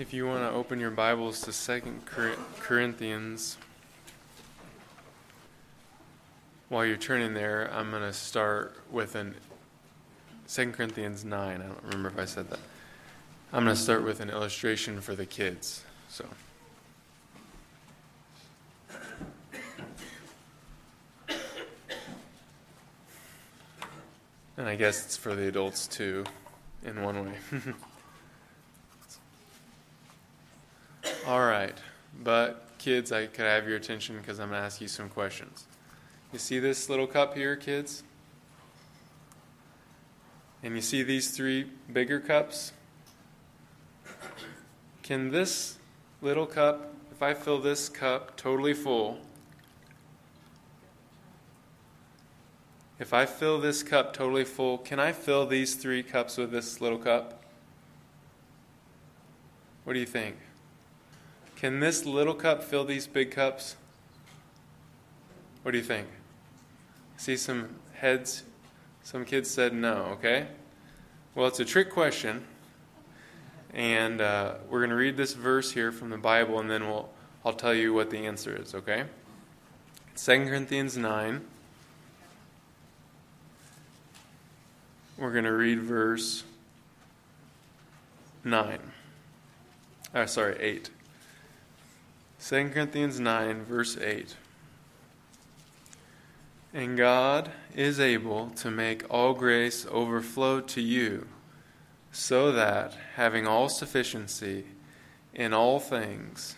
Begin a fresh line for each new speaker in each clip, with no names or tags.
If you want to open your Bibles to Second Corinthians, while you're turning there, I'm going to start with an Second Corinthians 9. I don't remember if I said that. I'm going to start with an illustration for the kids. So. And I guess it's for the adults too, in one way. All right. But kids, I could have your attention because I'm going to ask you some questions. You see this little cup here, kids? And you see these three bigger cups? Can this little cup, if I fill this cup totally full, if I fill this cup totally full, can I fill these three cups with this little cup? What do you think? Can this little cup fill these big cups? What do you think? See some heads? Some kids said no, okay? Well, it's a trick question. And uh, we're going to read this verse here from the Bible, and then we'll, I'll tell you what the answer is, okay? 2 Corinthians 9. We're going to read verse 9. Uh, sorry, 8. 2 Corinthians 9, verse 8. And God is able to make all grace overflow to you, so that, having all sufficiency in all things,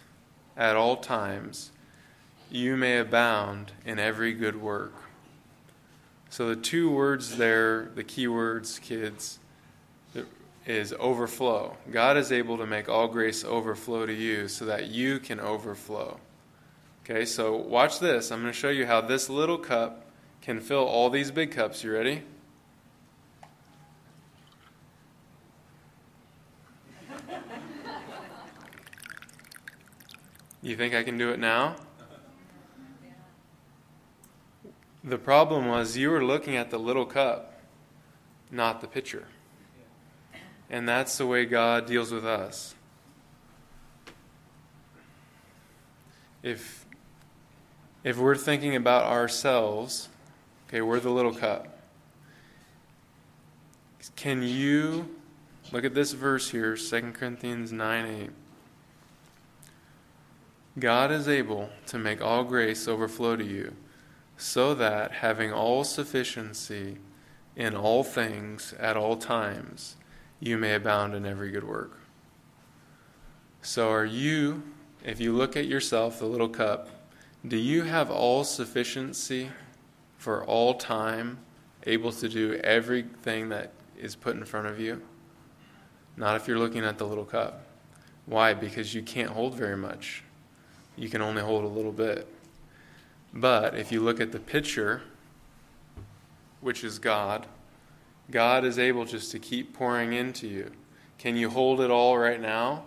at all times, you may abound in every good work. So the two words there, the key words, kids, is overflow. God is able to make all grace overflow to you so that you can overflow. Okay, so watch this. I'm going to show you how this little cup can fill all these big cups. You ready? You think I can do it now? The problem was you were looking at the little cup, not the pitcher. And that's the way God deals with us. If, if we're thinking about ourselves, okay, we're the little cup. Can you look at this verse here, 2 Corinthians 9 8? God is able to make all grace overflow to you, so that, having all sufficiency in all things at all times, you may abound in every good work. So, are you, if you look at yourself, the little cup, do you have all sufficiency for all time, able to do everything that is put in front of you? Not if you're looking at the little cup. Why? Because you can't hold very much. You can only hold a little bit. But if you look at the pitcher, which is God, God is able just to keep pouring into you. Can you hold it all right now?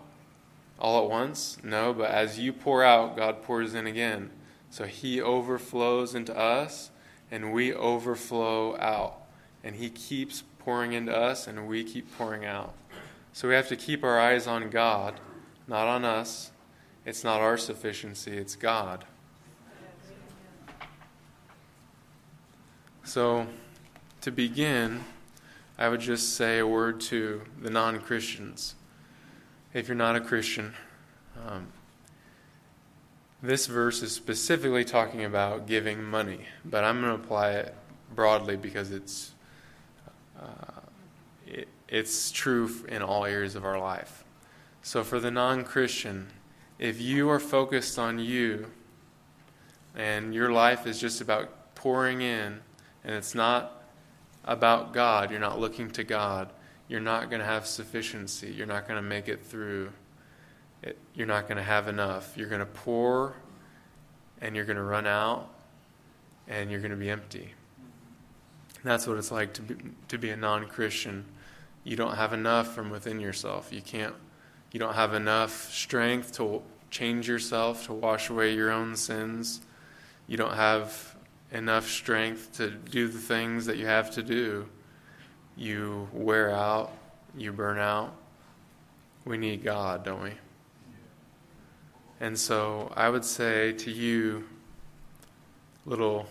All at once? No, but as you pour out, God pours in again. So He overflows into us, and we overflow out. And He keeps pouring into us, and we keep pouring out. So we have to keep our eyes on God, not on us. It's not our sufficiency, it's God. So, to begin, I would just say a word to the non Christians. If you're not a Christian, um, this verse is specifically talking about giving money, but I'm going to apply it broadly because it's uh, it, it's true in all areas of our life. So for the non-Christian, if you are focused on you and your life is just about pouring in and it's not about God, you're not looking to God, you're not going to have sufficiency. You're not going to make it through. It, you're not going to have enough. You're going to pour and you're going to run out and you're going to be empty. That's what it's like to be, to be a non Christian. You don't have enough from within yourself. You can't, you don't have enough strength to change yourself, to wash away your own sins. You don't have enough strength to do the things that you have to do, you wear out, you burn out. We need God, don't we? And so I would say to you, little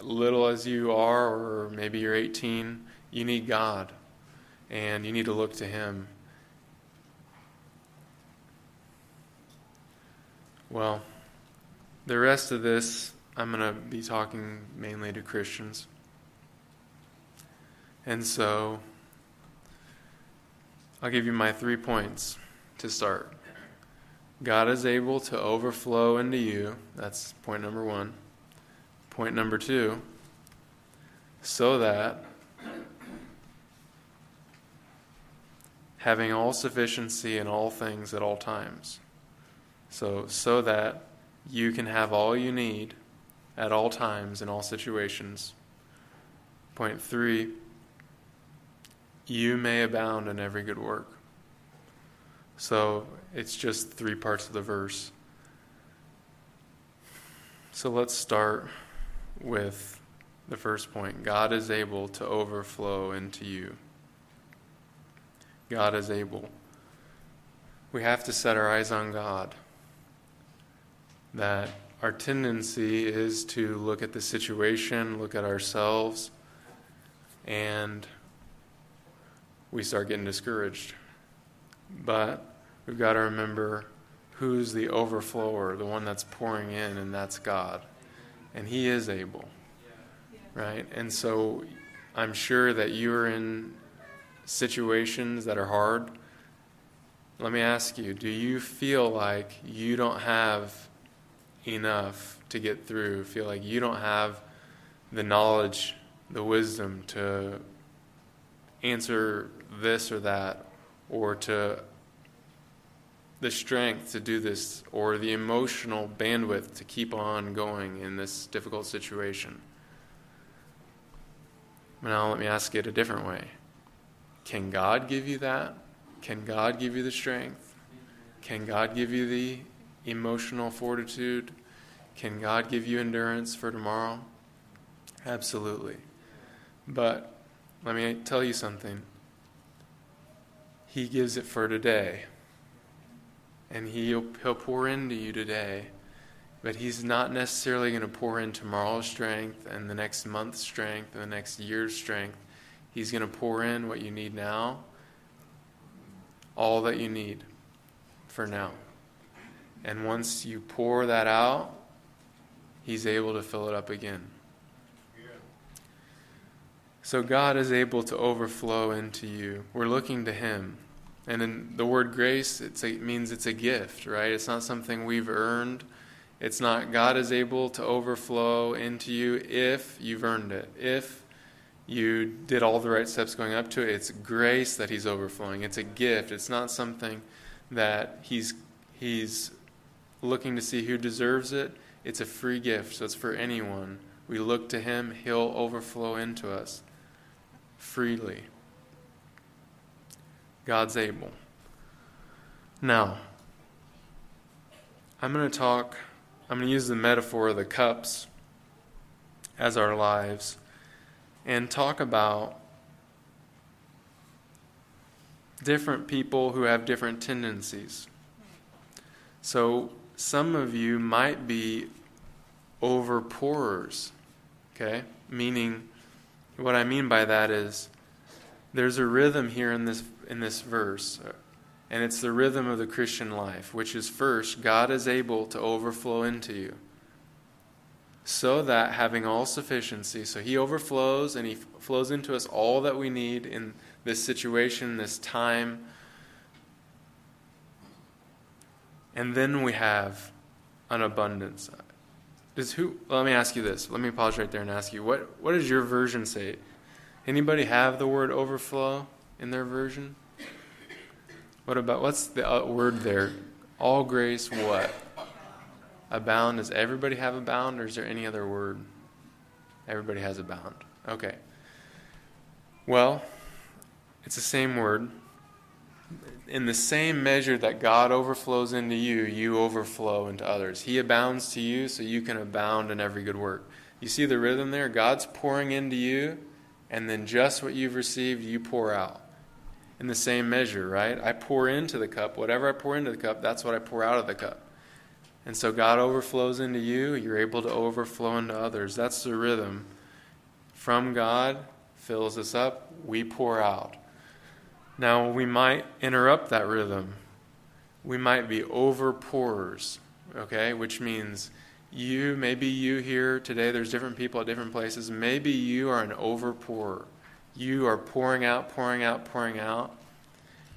little as you are, or maybe you're 18, you need God and you need to look to Him. Well, the rest of this, I'm going to be talking mainly to Christians. And so, I'll give you my three points to start. God is able to overflow into you. That's point number one. Point number two, so that having all sufficiency in all things at all times. So, so that you can have all you need at all times in all situations. Point three, you may abound in every good work. So, it's just three parts of the verse. So, let's start with the first point God is able to overflow into you. God is able. We have to set our eyes on God. That our tendency is to look at the situation, look at ourselves, and we start getting discouraged. But we've got to remember who's the overflower, the one that's pouring in, and that's God and He is able. Right? And so I'm sure that you're in situations that are hard. Let me ask you do you feel like you don't have enough to get through? Feel like you don't have the knowledge, the wisdom to answer this or that, or to the strength to do this or the emotional bandwidth to keep on going in this difficult situation. Now, let me ask it a different way. Can God give you that? Can God give you the strength? Can God give you the emotional fortitude? Can God give you endurance for tomorrow? Absolutely. But let me tell you something. He gives it for today and he'll, he'll pour into you today. But he's not necessarily going to pour in tomorrow's strength and the next month's strength and the next year's strength. He's going to pour in what you need now, all that you need for now. And once you pour that out, he's able to fill it up again. So God is able to overflow into you. We're looking to him. And in the word grace, a, it means it's a gift, right? It's not something we've earned. It's not God is able to overflow into you if you've earned it. If you did all the right steps going up to it, it's grace that He's overflowing. It's a gift. It's not something that He's He's looking to see who deserves it. It's a free gift, so it's for anyone. We look to Him, He'll overflow into us freely. God's able. Now, I'm going to talk, I'm going to use the metaphor of the cups as our lives and talk about different people who have different tendencies. So, some of you might be over pourers, okay? Meaning, what I mean by that is there's a rhythm here in this in this verse, and it's the rhythm of the Christian life, which is first, God is able to overflow into you. So that having all sufficiency, so He overflows and He flows into us all that we need in this situation, this time. And then we have an abundance. Does who let me ask you this. Let me pause right there and ask you, what, what does your version say? Anybody have the word overflow in their version? What about what's the uh, word there? All grace what? Abound. Does everybody have abound, or is there any other word? Everybody has abound. Okay. Well, it's the same word. In the same measure that God overflows into you, you overflow into others. He abounds to you so you can abound in every good work. You see the rhythm there? God's pouring into you, and then just what you've received, you pour out. in the same measure, right? I pour into the cup. Whatever I pour into the cup, that's what I pour out of the cup. And so God overflows into you, you're able to overflow into others. That's the rhythm. From God fills us up, we pour out. Now, we might interrupt that rhythm. We might be over pourers, okay? Which means you, maybe you here today, there's different people at different places. Maybe you are an over pourer. You are pouring out, pouring out, pouring out.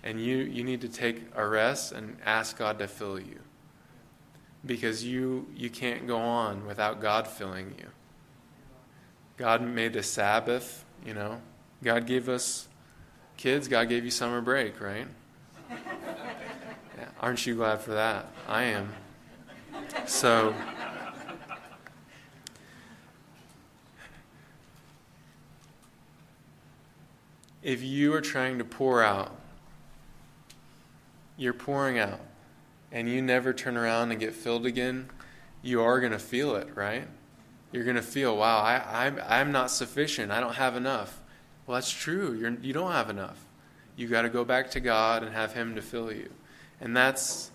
And you, you need to take a rest and ask God to fill you. Because you, you can't go on without God filling you. God made a Sabbath, you know. God gave us kids, God gave you summer break, right? Yeah, aren't you glad for that? I am. So, if you are trying to pour out, you're pouring out, and you never turn around and get filled again, you are going to feel it, right? You're going to feel, wow, I, I'm, I'm not sufficient. I don't have enough. Well, that's true. You're, you don't have enough. You got to go back to God and have Him to fill you. And that's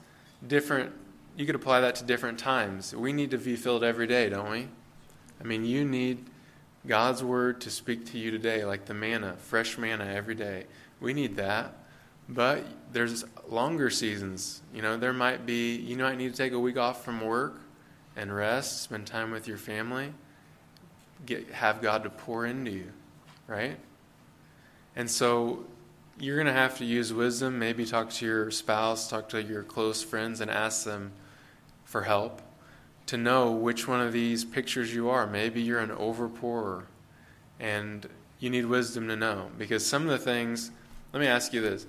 different. You could apply that to different times. We need to be filled every day, don't we? I mean, you need God's word to speak to you today, like the manna, fresh manna every day. We need that. But there's longer seasons. You know, there might be, you might need to take a week off from work and rest, spend time with your family, get, have God to pour into you, right? And so you're going to have to use wisdom, maybe talk to your spouse, talk to your close friends, and ask them for help to know which one of these pictures you are. Maybe you're an overpourer, and you need wisdom to know. Because some of the things, let me ask you this.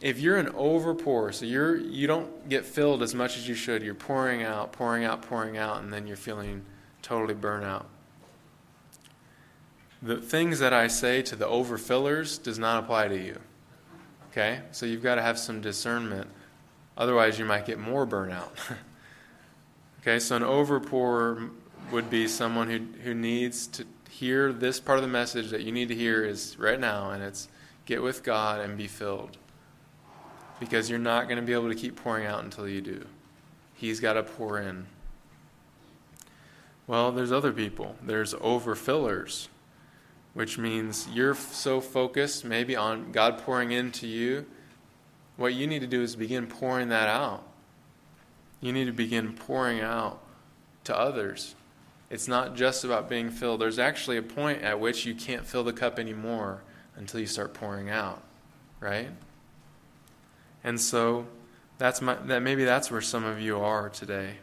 If you're an overpour, so you're you don't get filled as much as you should, you're pouring out, pouring out, pouring out, and then you're feeling totally burnt out. The things that I say to the overfillers does not apply to you. Okay? So you've got to have some discernment. Otherwise, you might get more burnout. okay? So an overpour would be someone who, who needs to hear this part of the message that you need to hear is right now, and it's get with God and be filled. Because you're not going to be able to keep pouring out until you do. He's got to pour in. Well, there's other people. There's overfillers which means you're so focused maybe on God pouring into you. What you need to do is begin pouring that out. You need to begin pouring out to others. It's not just about being filled. There's actually a point at which you can't fill the cup anymore until you start pouring out, right? And so that's my that maybe that's where some of you are today.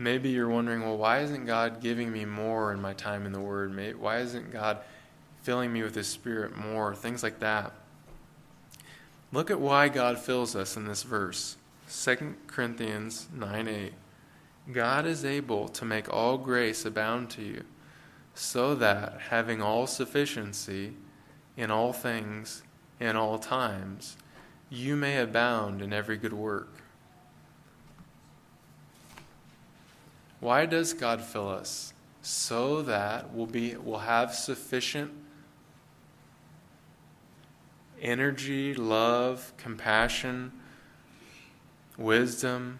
Maybe you're wondering, well, why isn't God giving me more in my time in the Word? Why isn't God filling me with His Spirit more? Things like that. Look at why God fills us in this verse 2 Corinthians 9 8. God is able to make all grace abound to you, so that, having all sufficiency in all things, in all times, you may abound in every good work. Why does God fill us? So that we'll be we'll have sufficient energy, love, compassion, wisdom,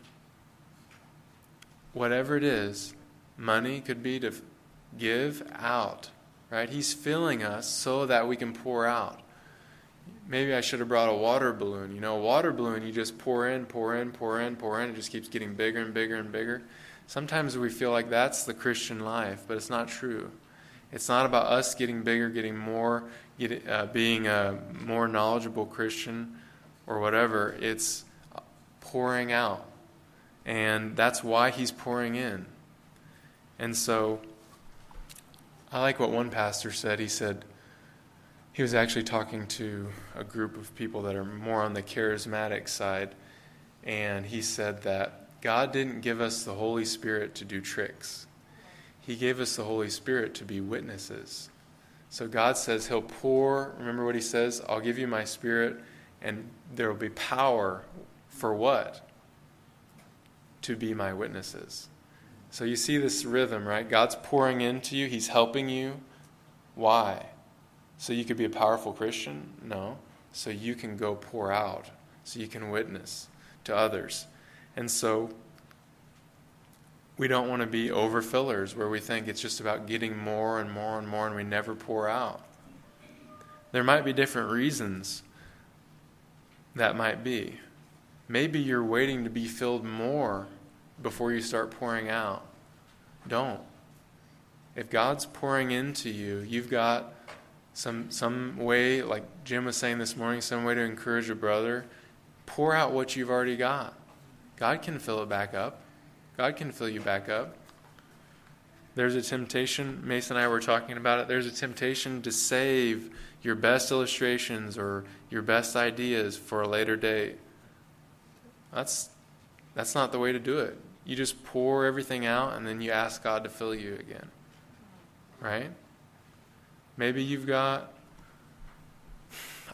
whatever it is, money could be to give out, right? He's filling us so that we can pour out. Maybe I should have brought a water balloon. You know, a water balloon, you just pour in, pour in, pour in, pour in. It just keeps getting bigger and bigger and bigger. Sometimes we feel like that's the Christian life, but it's not true. It's not about us getting bigger, getting more, get, uh, being a more knowledgeable Christian or whatever. It's pouring out. And that's why he's pouring in. And so I like what one pastor said. He said, he was actually talking to a group of people that are more on the charismatic side. And he said that God didn't give us the Holy Spirit to do tricks. He gave us the Holy Spirit to be witnesses. So God says He'll pour, remember what He says? I'll give you my Spirit, and there will be power for what? To be my witnesses. So you see this rhythm, right? God's pouring into you, He's helping you. Why? So you could be a powerful Christian? No. So you can go pour out, so you can witness to others. And so we don't want to be overfillers where we think it's just about getting more and more and more and we never pour out. There might be different reasons that might be. Maybe you're waiting to be filled more before you start pouring out. Don't. If God's pouring into you, you've got some some way, like Jim was saying this morning, some way to encourage a brother, pour out what you've already got. God can fill it back up. God can fill you back up. There's a temptation, Mason and I were talking about it, there's a temptation to save your best illustrations or your best ideas for a later date. That's that's not the way to do it. You just pour everything out and then you ask God to fill you again. Right? Maybe you've got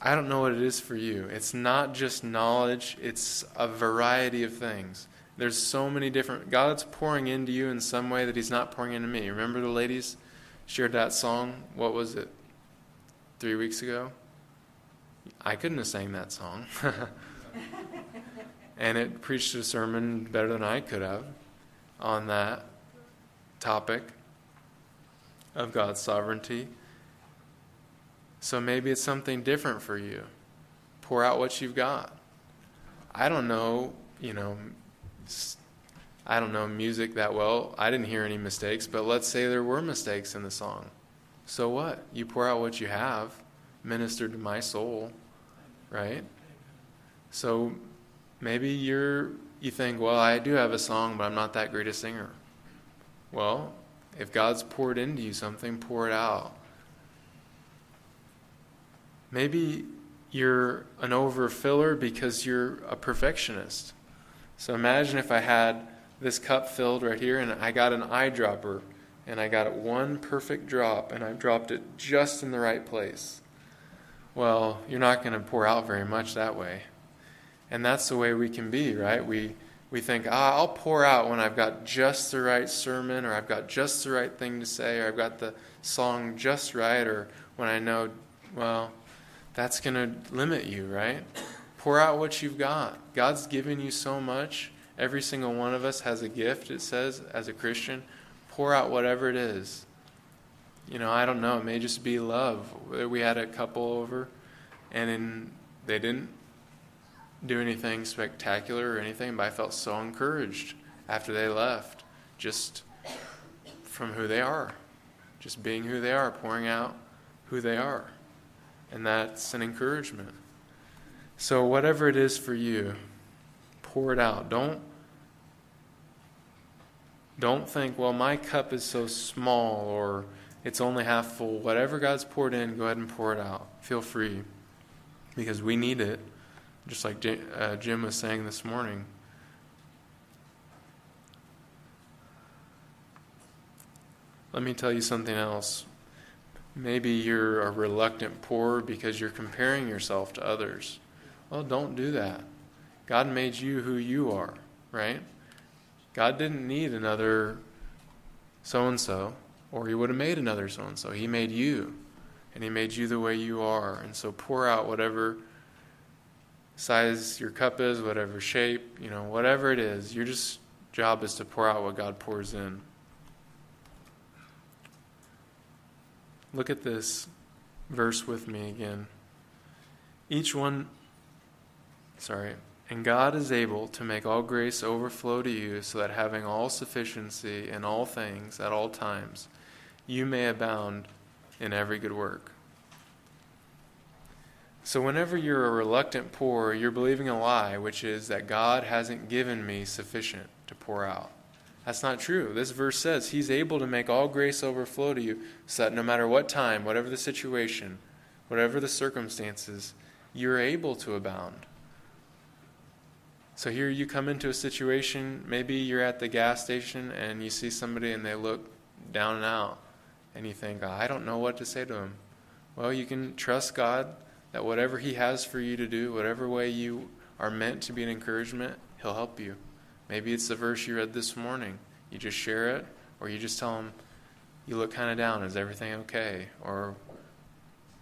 I don't know what it is for you. It's not just knowledge, it's a variety of things. There's so many different God's pouring into you in some way that he's not pouring into me. Remember the ladies shared that song? What was it? 3 weeks ago? I couldn't have sang that song. and it preached a sermon better than I could have on that topic of God's sovereignty. So maybe it's something different for you. Pour out what you've got. I don't know, you know, I don't know music that well. I didn't hear any mistakes, but let's say there were mistakes in the song. So what? You pour out what you have, ministered to my soul, right? So maybe you're you think, well, I do have a song, but I'm not that great a singer. Well, if God's poured into you something, pour it out. Maybe you're an overfiller because you're a perfectionist. So imagine if I had this cup filled right here and I got an eyedropper and I got one perfect drop and I dropped it just in the right place. Well, you're not going to pour out very much that way. And that's the way we can be, right? We we think, ah, I'll pour out when I've got just the right sermon, or I've got just the right thing to say, or I've got the song just right, or when I know, well, that's going to limit you, right? Pour out what you've got. God's given you so much. Every single one of us has a gift, it says, as a Christian. Pour out whatever it is. You know, I don't know. It may just be love. We had a couple over, and in, they didn't do anything spectacular or anything, but I felt so encouraged after they left, just from who they are, just being who they are, pouring out who they are. And that's an encouragement. So, whatever it is for you, pour it out. Don't, don't think, well, my cup is so small or it's only half full. Whatever God's poured in, go ahead and pour it out. Feel free because we need it just like uh, Jim was saying this morning. Let me tell you something else. Maybe you're a reluctant poor because you're comparing yourself to others. Well, don't do that. God made you who you are, right? God didn't need another so and so, or He would have made another so and so. He made you, and He made you the way you are. And so pour out whatever size your cup is, whatever shape, you know, whatever it is, your just job is to pour out what God pours in. Look at this verse with me again. Each one, sorry, and God is able to make all grace overflow to you, so that having all sufficiency in all things at all times, you may abound in every good work. So, whenever you're a reluctant poor, you're believing a lie, which is that God hasn't given me sufficient to pour out. That's not true. This verse says He's able to make all grace overflow to you so that no matter what time, whatever the situation, whatever the circumstances, you're able to abound. So here you come into a situation, maybe you're at the gas station and you see somebody and they look down and out, and you think, I don't know what to say to them. Well, you can trust God that whatever He has for you to do, whatever way you are meant to be an encouragement, He'll help you. Maybe it's the verse you read this morning. You just share it, or you just tell them, You look kind of down. Is everything okay? Or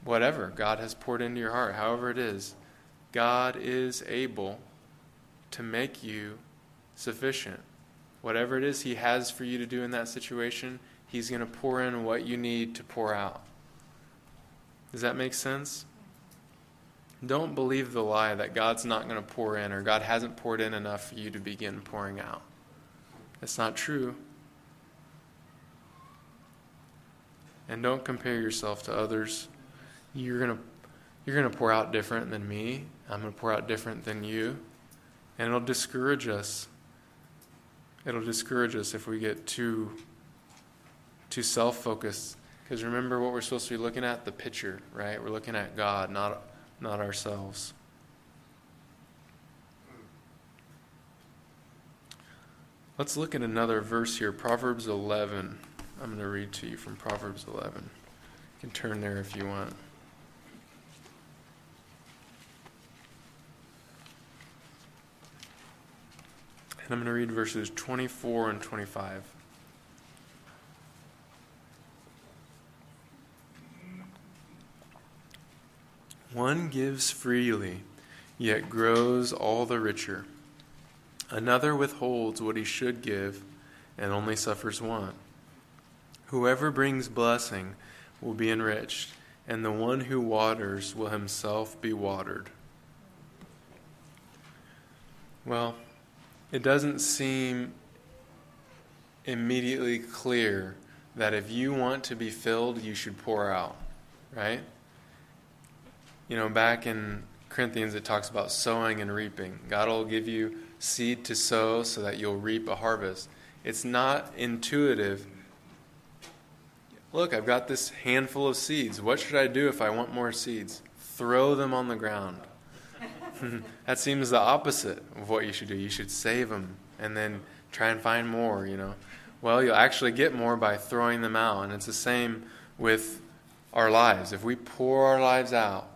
whatever God has poured into your heart, however it is, God is able to make you sufficient. Whatever it is He has for you to do in that situation, He's going to pour in what you need to pour out. Does that make sense? Don't believe the lie that God's not going to pour in or God hasn't poured in enough for you to begin pouring out. That's not true. And don't compare yourself to others. You're going to you're going to pour out different than me. I'm going to pour out different than you. And it'll discourage us. It'll discourage us if we get too too self-focused because remember what we're supposed to be looking at the picture, right? We're looking at God, not not ourselves. Let's look at another verse here, Proverbs 11. I'm going to read to you from Proverbs 11. You can turn there if you want. And I'm going to read verses 24 and 25. One gives freely, yet grows all the richer. Another withholds what he should give and only suffers want. Whoever brings blessing will be enriched, and the one who waters will himself be watered. Well, it doesn't seem immediately clear that if you want to be filled, you should pour out, right? You know, back in Corinthians, it talks about sowing and reaping. God will give you seed to sow so that you'll reap a harvest. It's not intuitive. Look, I've got this handful of seeds. What should I do if I want more seeds? Throw them on the ground. that seems the opposite of what you should do. You should save them and then try and find more, you know. Well, you'll actually get more by throwing them out. And it's the same with our lives. If we pour our lives out,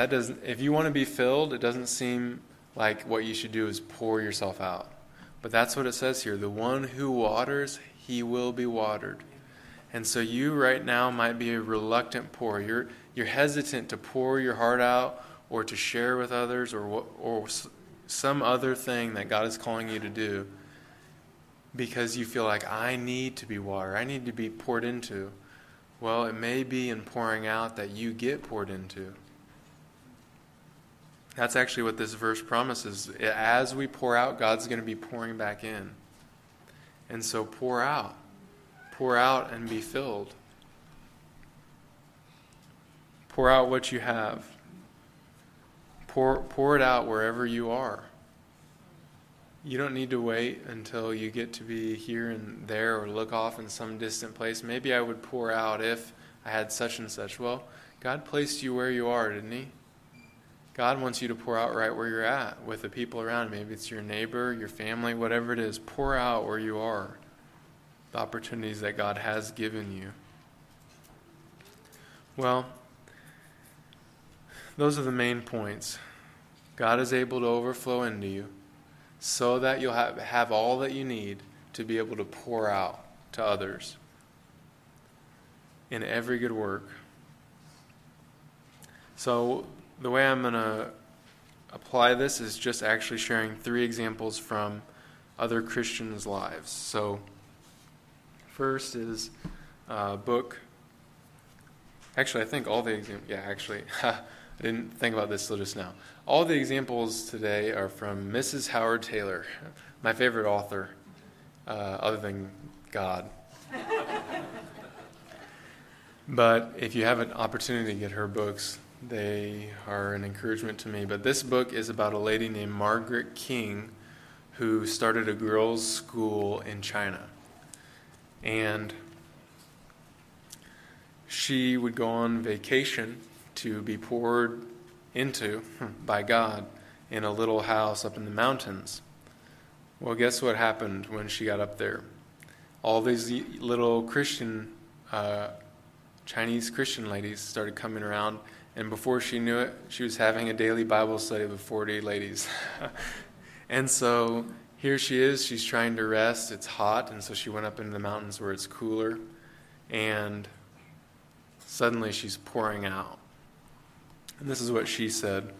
that doesn't, if you want to be filled, it doesn't seem like what you should do is pour yourself out. But that's what it says here. The one who waters, he will be watered. And so you right now might be a reluctant pourer. You're, you're hesitant to pour your heart out or to share with others or, or some other thing that God is calling you to do because you feel like, I need to be water. I need to be poured into. Well, it may be in pouring out that you get poured into. That's actually what this verse promises. As we pour out, God's going to be pouring back in. And so pour out. Pour out and be filled. Pour out what you have. Pour, pour it out wherever you are. You don't need to wait until you get to be here and there or look off in some distant place. Maybe I would pour out if I had such and such. Well, God placed you where you are, didn't He? God wants you to pour out right where you're at with the people around. Maybe it's your neighbor, your family, whatever it is. Pour out where you are the opportunities that God has given you. Well, those are the main points. God is able to overflow into you so that you'll have, have all that you need to be able to pour out to others in every good work. So, the way I'm going to apply this is just actually sharing three examples from other Christians' lives. So, first is a book. Actually, I think all the examples, yeah, actually, I didn't think about this till just now. All the examples today are from Mrs. Howard Taylor, my favorite author, uh, other than God. but if you have an opportunity to get her books, they are an encouragement to me. But this book is about a lady named Margaret King who started a girls' school in China. And she would go on vacation to be poured into by God in a little house up in the mountains. Well, guess what happened when she got up there? All these little Christian, uh, Chinese Christian ladies started coming around and before she knew it, she was having a daily Bible study with 40 ladies. and so here she is. She's trying to rest. It's hot. And so she went up into the mountains where it's cooler. And suddenly she's pouring out. And this is what she said.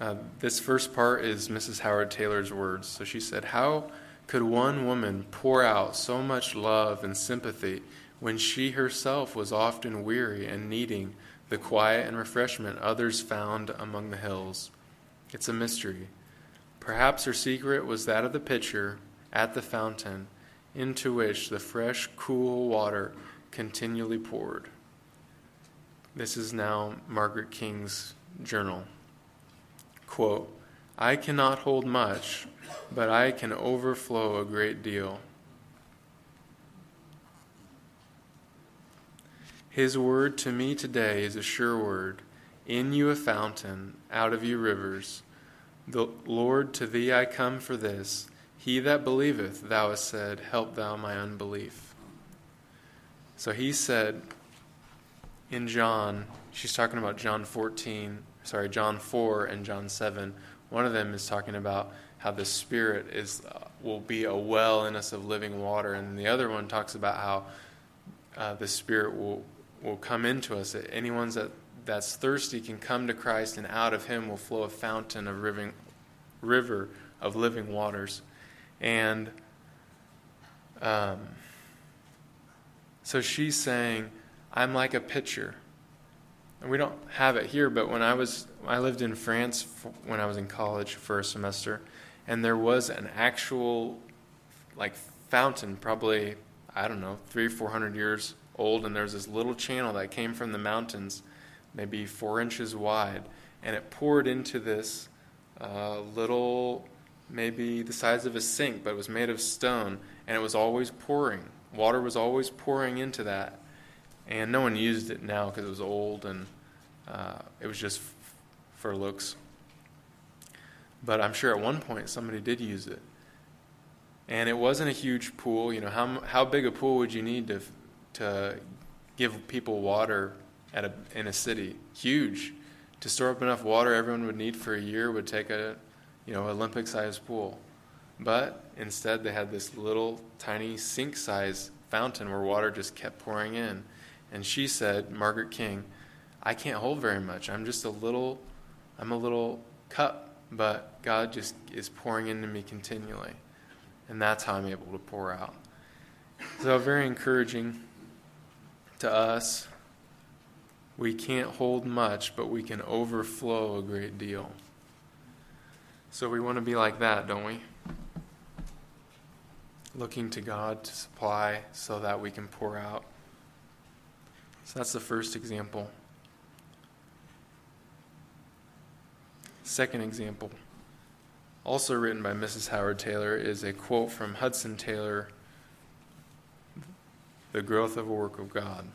Uh, this first part is Mrs. Howard Taylor's words. So she said, How could one woman pour out so much love and sympathy when she herself was often weary and needing the quiet and refreshment others found among the hills? It's a mystery. Perhaps her secret was that of the pitcher at the fountain into which the fresh, cool water continually poured. This is now Margaret King's journal. Quote, I cannot hold much, but I can overflow a great deal. His word to me today is a sure word. In you a fountain, out of you rivers. The Lord, to thee I come for this. He that believeth, thou hast said, help thou my unbelief. So he said in John, she's talking about John 14, sorry, John 4 and John 7. One of them is talking about how the Spirit is uh, will be a well in us of living water, and the other one talks about how uh, the Spirit will will come into us. That Anyone that that's thirsty can come to Christ, and out of Him will flow a fountain of river of living waters. And um, so she's saying, "I'm like a pitcher." And we don't have it here, but when I was I lived in France when I was in college for a semester, and there was an actual like fountain, probably I don't know, three four hundred years old, and there was this little channel that came from the mountains, maybe four inches wide, and it poured into this uh, little, maybe the size of a sink, but it was made of stone, and it was always pouring. Water was always pouring into that, and no one used it now because it was old and uh, it was just f- for looks. But I'm sure at one point somebody did use it. And it wasn't a huge pool. You know, how, how big a pool would you need to, to give people water at a, in a city? Huge. To store up enough water everyone would need for a year would take a, you know, Olympic-sized pool. But instead, they had this little tiny sink-sized fountain where water just kept pouring in. And she said, Margaret King, I can't hold very much. I'm just a little, I'm a little cup but God just is pouring into me continually. And that's how I'm able to pour out. So, very encouraging to us. We can't hold much, but we can overflow a great deal. So, we want to be like that, don't we? Looking to God to supply so that we can pour out. So, that's the first example. Second example, also written by Mrs. Howard Taylor, is a quote from Hudson Taylor The Growth of a Work of God.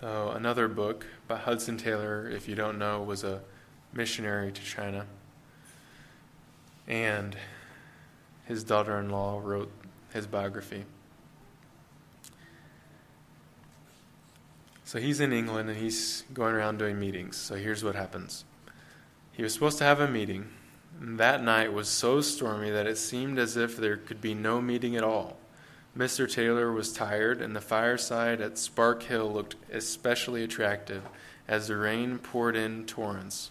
So, another book by Hudson Taylor, if you don't know, was a missionary to China. And his daughter in law wrote his biography. So he's in England and he's going around doing meetings. So here's what happens. He was supposed to have a meeting. And that night was so stormy that it seemed as if there could be no meeting at all. Mr. Taylor was tired, and the fireside at Spark Hill looked especially attractive as the rain poured in torrents.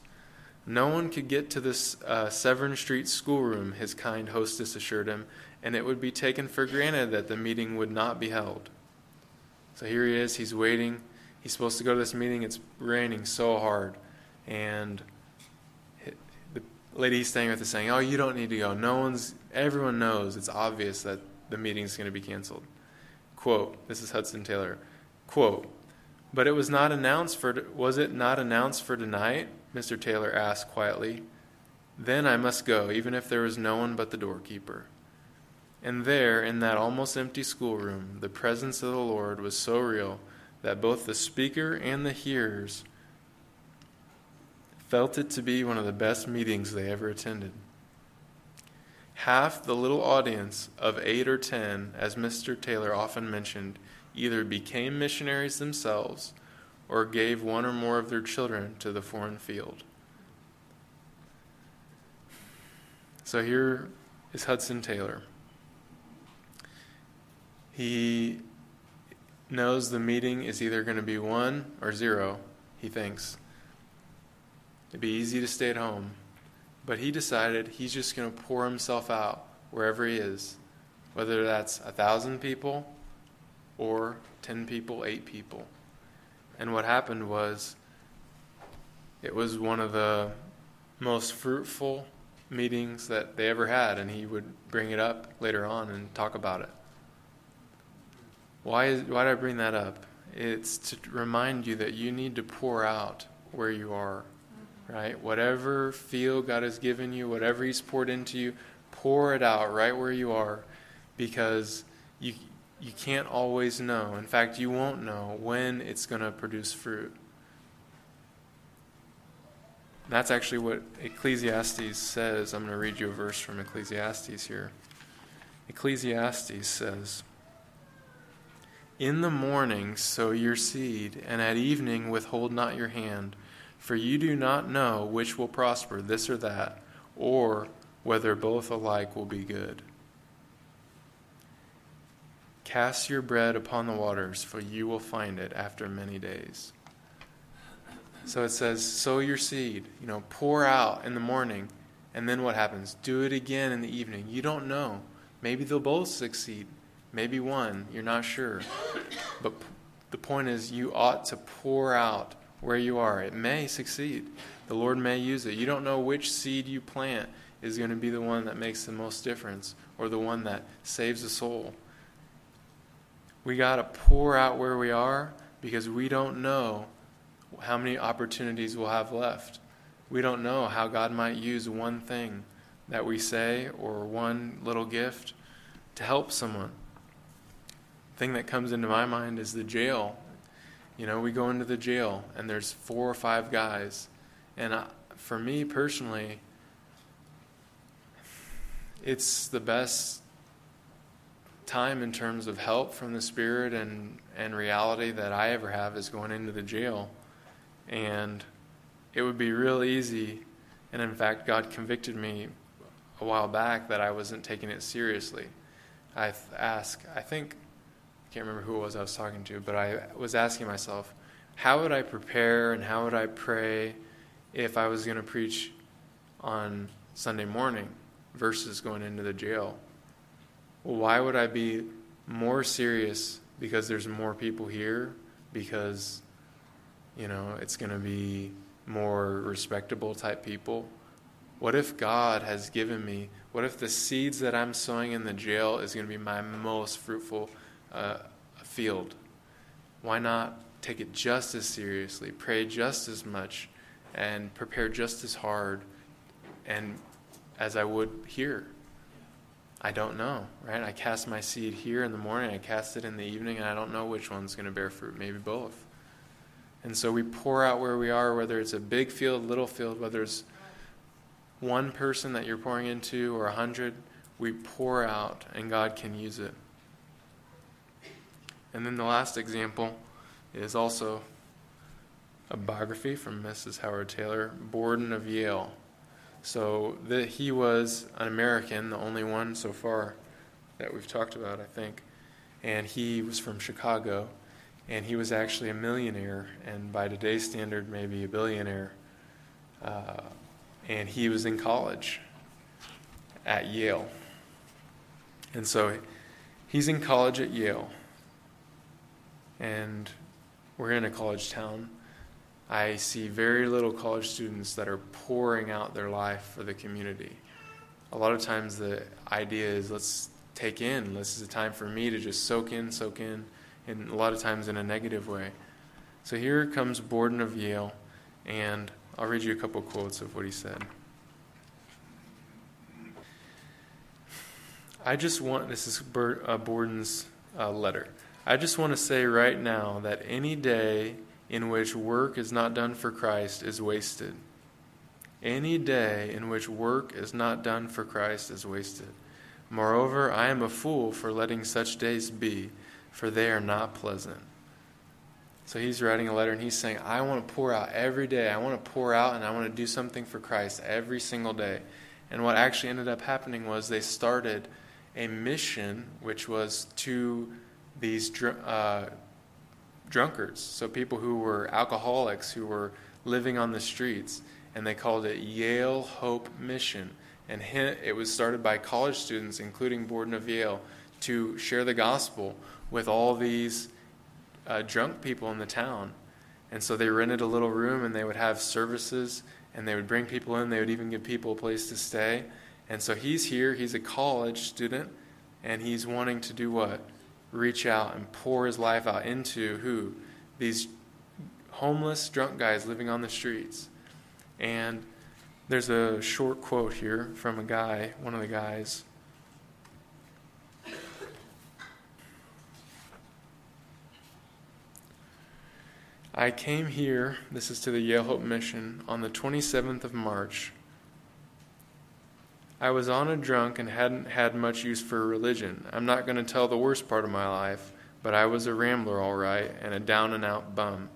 No one could get to this uh, Severn Street schoolroom, his kind hostess assured him, and it would be taken for granted that the meeting would not be held. So here he is, he's waiting he's supposed to go to this meeting. It's raining so hard. And the lady he's staying with is saying, Oh, you don't need to go. No one's, everyone knows. It's obvious that the meeting's going to be canceled. Quote, this is Hudson Taylor. Quote, but it was not announced for, was it not announced for tonight? Mr. Taylor asked quietly. Then I must go, even if there was no one but the doorkeeper. And there, in that almost empty schoolroom, the presence of the Lord was so real that both the speaker and the hearers felt it to be one of the best meetings they ever attended. Half the little audience of eight or ten, as Mr. Taylor often mentioned, either became missionaries themselves or gave one or more of their children to the foreign field. So here is Hudson Taylor. He knows the meeting is either going to be one or zero, he thinks. It'd be easy to stay at home. But he decided he's just going to pour himself out wherever he is, whether that's a thousand people or ten people, eight people. And what happened was it was one of the most fruitful meetings that they ever had, and he would bring it up later on and talk about it. Why, is, why did I bring that up? It's to remind you that you need to pour out where you are right? Whatever field God has given you, whatever He's poured into you, pour it out right where you are because you, you can't always know. In fact, you won't know when it's going to produce fruit. That's actually what Ecclesiastes says. I'm going to read you a verse from Ecclesiastes here. Ecclesiastes says, In the morning sow your seed, and at evening withhold not your hand for you do not know which will prosper, this or that, or whether both alike will be good. Cast your bread upon the waters, for you will find it after many days. So it says, sow your seed, you know, pour out in the morning, and then what happens? Do it again in the evening. You don't know. Maybe they'll both succeed. Maybe one. You're not sure. But the point is, you ought to pour out where you are. It may succeed. The Lord may use it. You don't know which seed you plant is going to be the one that makes the most difference or the one that saves a soul. We got to pour out where we are because we don't know how many opportunities we'll have left. We don't know how God might use one thing that we say or one little gift to help someone. The thing that comes into my mind is the jail you know, we go into the jail and there's four or five guys. And I, for me personally, it's the best time in terms of help from the Spirit and, and reality that I ever have is going into the jail. And it would be real easy. And in fact, God convicted me a while back that I wasn't taking it seriously. I ask. I think I can't remember who it was I was talking to, but I was asking myself, how would I prepare and how would I pray if I was going to preach on Sunday morning versus going into the jail? Why would I be more serious because there's more people here? Because, you know, it's going to be more respectable type people? What if God has given me, what if the seeds that I'm sowing in the jail is going to be my most fruitful? A, a field, why not take it just as seriously, pray just as much, and prepare just as hard and as I would here? I don't know, right? I cast my seed here in the morning, I cast it in the evening, and I don't know which one's going to bear fruit, maybe both. And so we pour out where we are, whether it's a big field, little field, whether it's one person that you're pouring into or a hundred, we pour out and God can use it. And then the last example is also a biography from Mrs. Howard Taylor, Borden of Yale. So the, he was an American, the only one so far that we've talked about, I think. And he was from Chicago, and he was actually a millionaire, and by today's standard, maybe a billionaire. Uh, and he was in college at Yale. And so he's in college at Yale and we're in a college town, I see very little college students that are pouring out their life for the community. A lot of times the idea is let's take in, this is a time for me to just soak in, soak in, and a lot of times in a negative way. So here comes Borden of Yale, and I'll read you a couple quotes of what he said. I just want, this is uh, Borden's uh, letter. I just want to say right now that any day in which work is not done for Christ is wasted. Any day in which work is not done for Christ is wasted. Moreover, I am a fool for letting such days be, for they are not pleasant. So he's writing a letter and he's saying, I want to pour out every day. I want to pour out and I want to do something for Christ every single day. And what actually ended up happening was they started a mission which was to these uh, drunkards, so people who were alcoholics, who were living on the streets, and they called it Yale Hope Mission. And it was started by college students, including Borden of Yale, to share the gospel with all these uh, drunk people in the town. And so they rented a little room and they would have services and they would bring people in. They would even give people a place to stay. And so he's here, he's a college student, and he's wanting to do what? Reach out and pour his life out into who? These homeless, drunk guys living on the streets. And there's a short quote here from a guy, one of the guys. I came here, this is to the Yale Hope Mission, on the 27th of March. I was on a drunk and hadn't had much use for religion. I'm not going to tell the worst part of my life, but I was a rambler all right and a down and out bum.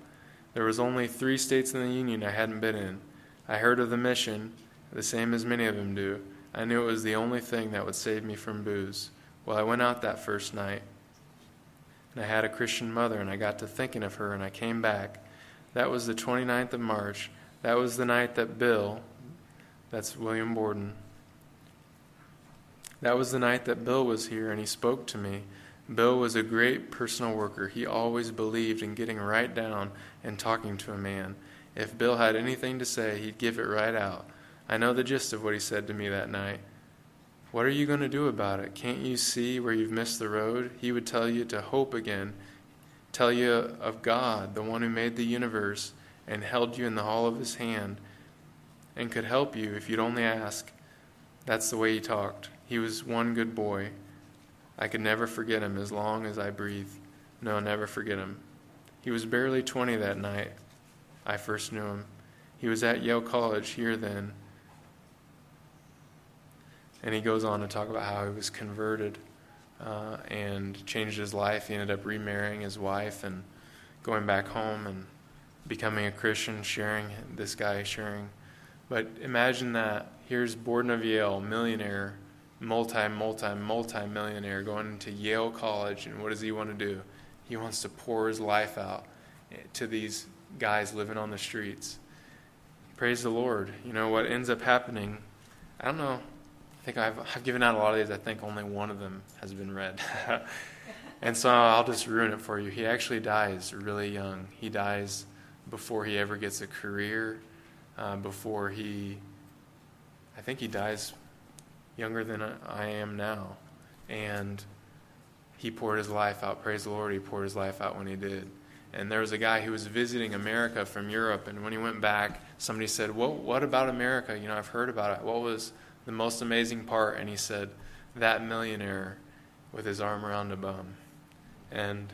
There was only three states in the Union I hadn't been in. I heard of the mission, the same as many of them do. I knew it was the only thing that would save me from booze. Well, I went out that first night and I had a Christian mother, and I got to thinking of her, and I came back. That was the 29th of March. That was the night that Bill, that's William Borden, that was the night that Bill was here and he spoke to me. Bill was a great personal worker. He always believed in getting right down and talking to a man. If Bill had anything to say, he'd give it right out. I know the gist of what he said to me that night. What are you going to do about it? Can't you see where you've missed the road? He would tell you to hope again, tell you of God, the one who made the universe and held you in the hall of his hand and could help you if you'd only ask. That's the way he talked. He was one good boy. I could never forget him as long as I breathe. No, never forget him. He was barely 20 that night. I first knew him. He was at Yale College here then. And he goes on to talk about how he was converted uh, and changed his life. He ended up remarrying his wife and going back home and becoming a Christian, sharing this guy sharing. But imagine that. Here's Borden of Yale, millionaire, multi, multi, multi millionaire, going into Yale College. And what does he want to do? He wants to pour his life out to these guys living on the streets. Praise the Lord. You know what ends up happening? I don't know. I think I've, I've given out a lot of these. I think only one of them has been read. and so I'll just ruin it for you. He actually dies really young. He dies before he ever gets a career, uh, before he, I think he dies younger than I am now. And he poured his life out. Praise the Lord, he poured his life out when he did. And there was a guy who was visiting America from Europe, and when he went back, somebody said, "What? What about America? You know, I've heard about it. What was the most amazing part, and he said, That millionaire with his arm around a bum. And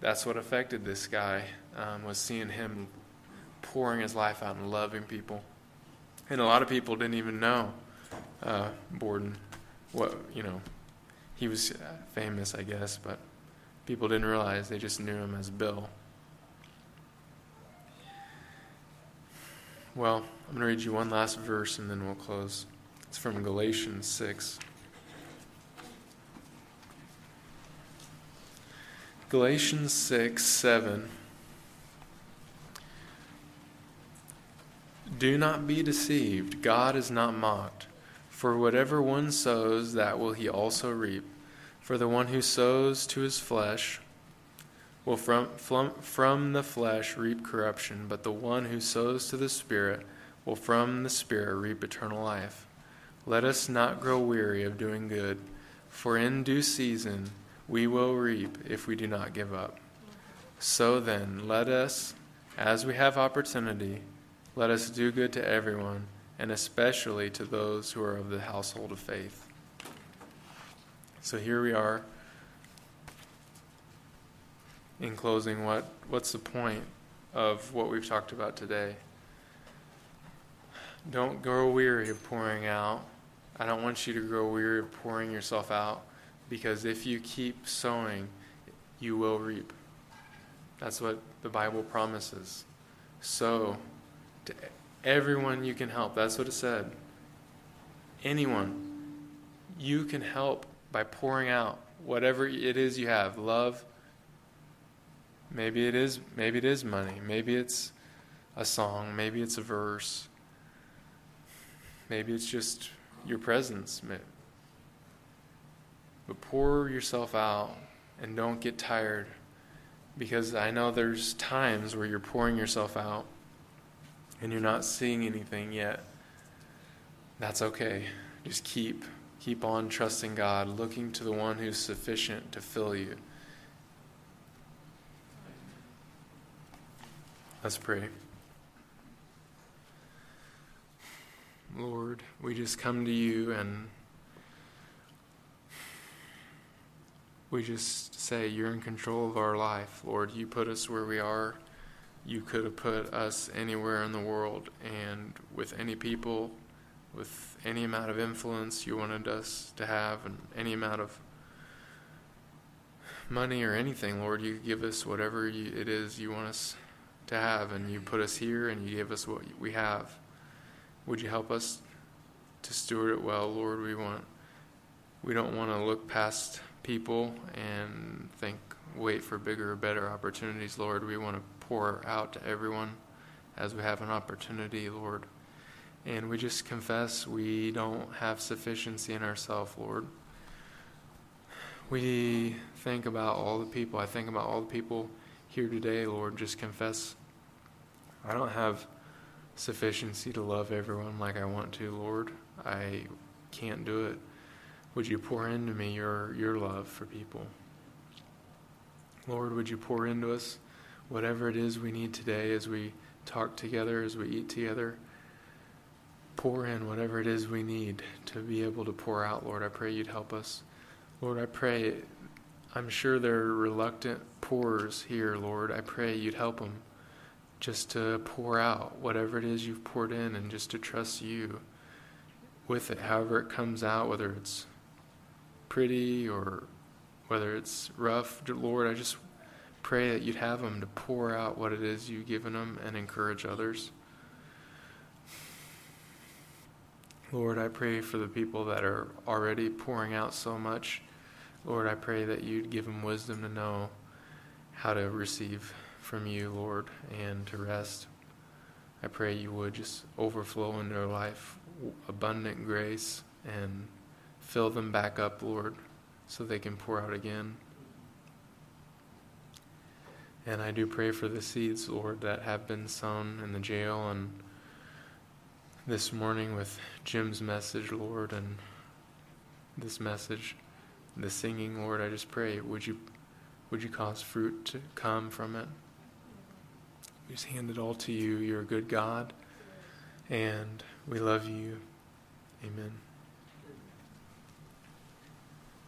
that's what affected this guy, um, was seeing him pouring his life out and loving people. And a lot of people didn't even know uh, Borden. What, you know, he was famous, I guess, but people didn't realize. They just knew him as Bill. Well, I'm going to read you one last verse and then we'll close. It's from Galatians 6. Galatians 6 7. Do not be deceived. God is not mocked. For whatever one sows, that will he also reap. For the one who sows to his flesh will from, from, from the flesh reap corruption, but the one who sows to the Spirit will from the Spirit reap eternal life. Let us not grow weary of doing good, for in due season we will reap if we do not give up. So then, let us, as we have opportunity, let us do good to everyone, and especially to those who are of the household of faith. So here we are. In closing, what, what's the point of what we've talked about today? Don't grow weary of pouring out I don't want you to grow weary of pouring yourself out because if you keep sowing, you will reap. That's what the Bible promises. Sow to everyone you can help. That's what it said. Anyone you can help by pouring out whatever it is you have love, Maybe it is maybe it is money. Maybe it's a song, maybe it's a verse. Maybe it's just your presence. But pour yourself out and don't get tired because I know there's times where you're pouring yourself out and you're not seeing anything yet. That's okay. Just keep keep on trusting God, looking to the one who's sufficient to fill you. Let's pray. Lord, we just come to you and we just say, You're in control of our life. Lord, you put us where we are. You could have put us anywhere in the world, and with any people, with any amount of influence you wanted us to have, and any amount of money or anything, Lord, you give us whatever you, it is you want us to have, and you put us here, and you give us what we have. Would you help us to steward it well, Lord? We want we don't want to look past people and think wait for bigger or better opportunities, Lord. We want to pour out to everyone as we have an opportunity, Lord. And we just confess we don't have sufficiency in ourselves, Lord. We think about all the people. I think about all the people here today, Lord. Just confess I don't have sufficiency to love everyone like I want to, Lord. I can't do it. Would you pour into me your, your love for people? Lord, would you pour into us whatever it is we need today as we talk together, as we eat together? Pour in whatever it is we need to be able to pour out, Lord. I pray you'd help us. Lord, I pray, I'm sure there are reluctant pourers here, Lord. I pray you'd help them just to pour out whatever it is you've poured in and just to trust you with it, however it comes out, whether it's pretty or whether it's rough. Lord, I just pray that you'd have them to pour out what it is you've given them and encourage others. Lord, I pray for the people that are already pouring out so much. Lord, I pray that you'd give them wisdom to know how to receive from you, Lord, and to rest. I pray you would just overflow in their life abundant grace and fill them back up, Lord, so they can pour out again. And I do pray for the seeds, Lord, that have been sown in the jail and this morning with Jim's message, Lord, and this message, the singing, Lord, I just pray, would you would you cause fruit to come from it? We just hand it all to you. You're a good God, and we love you.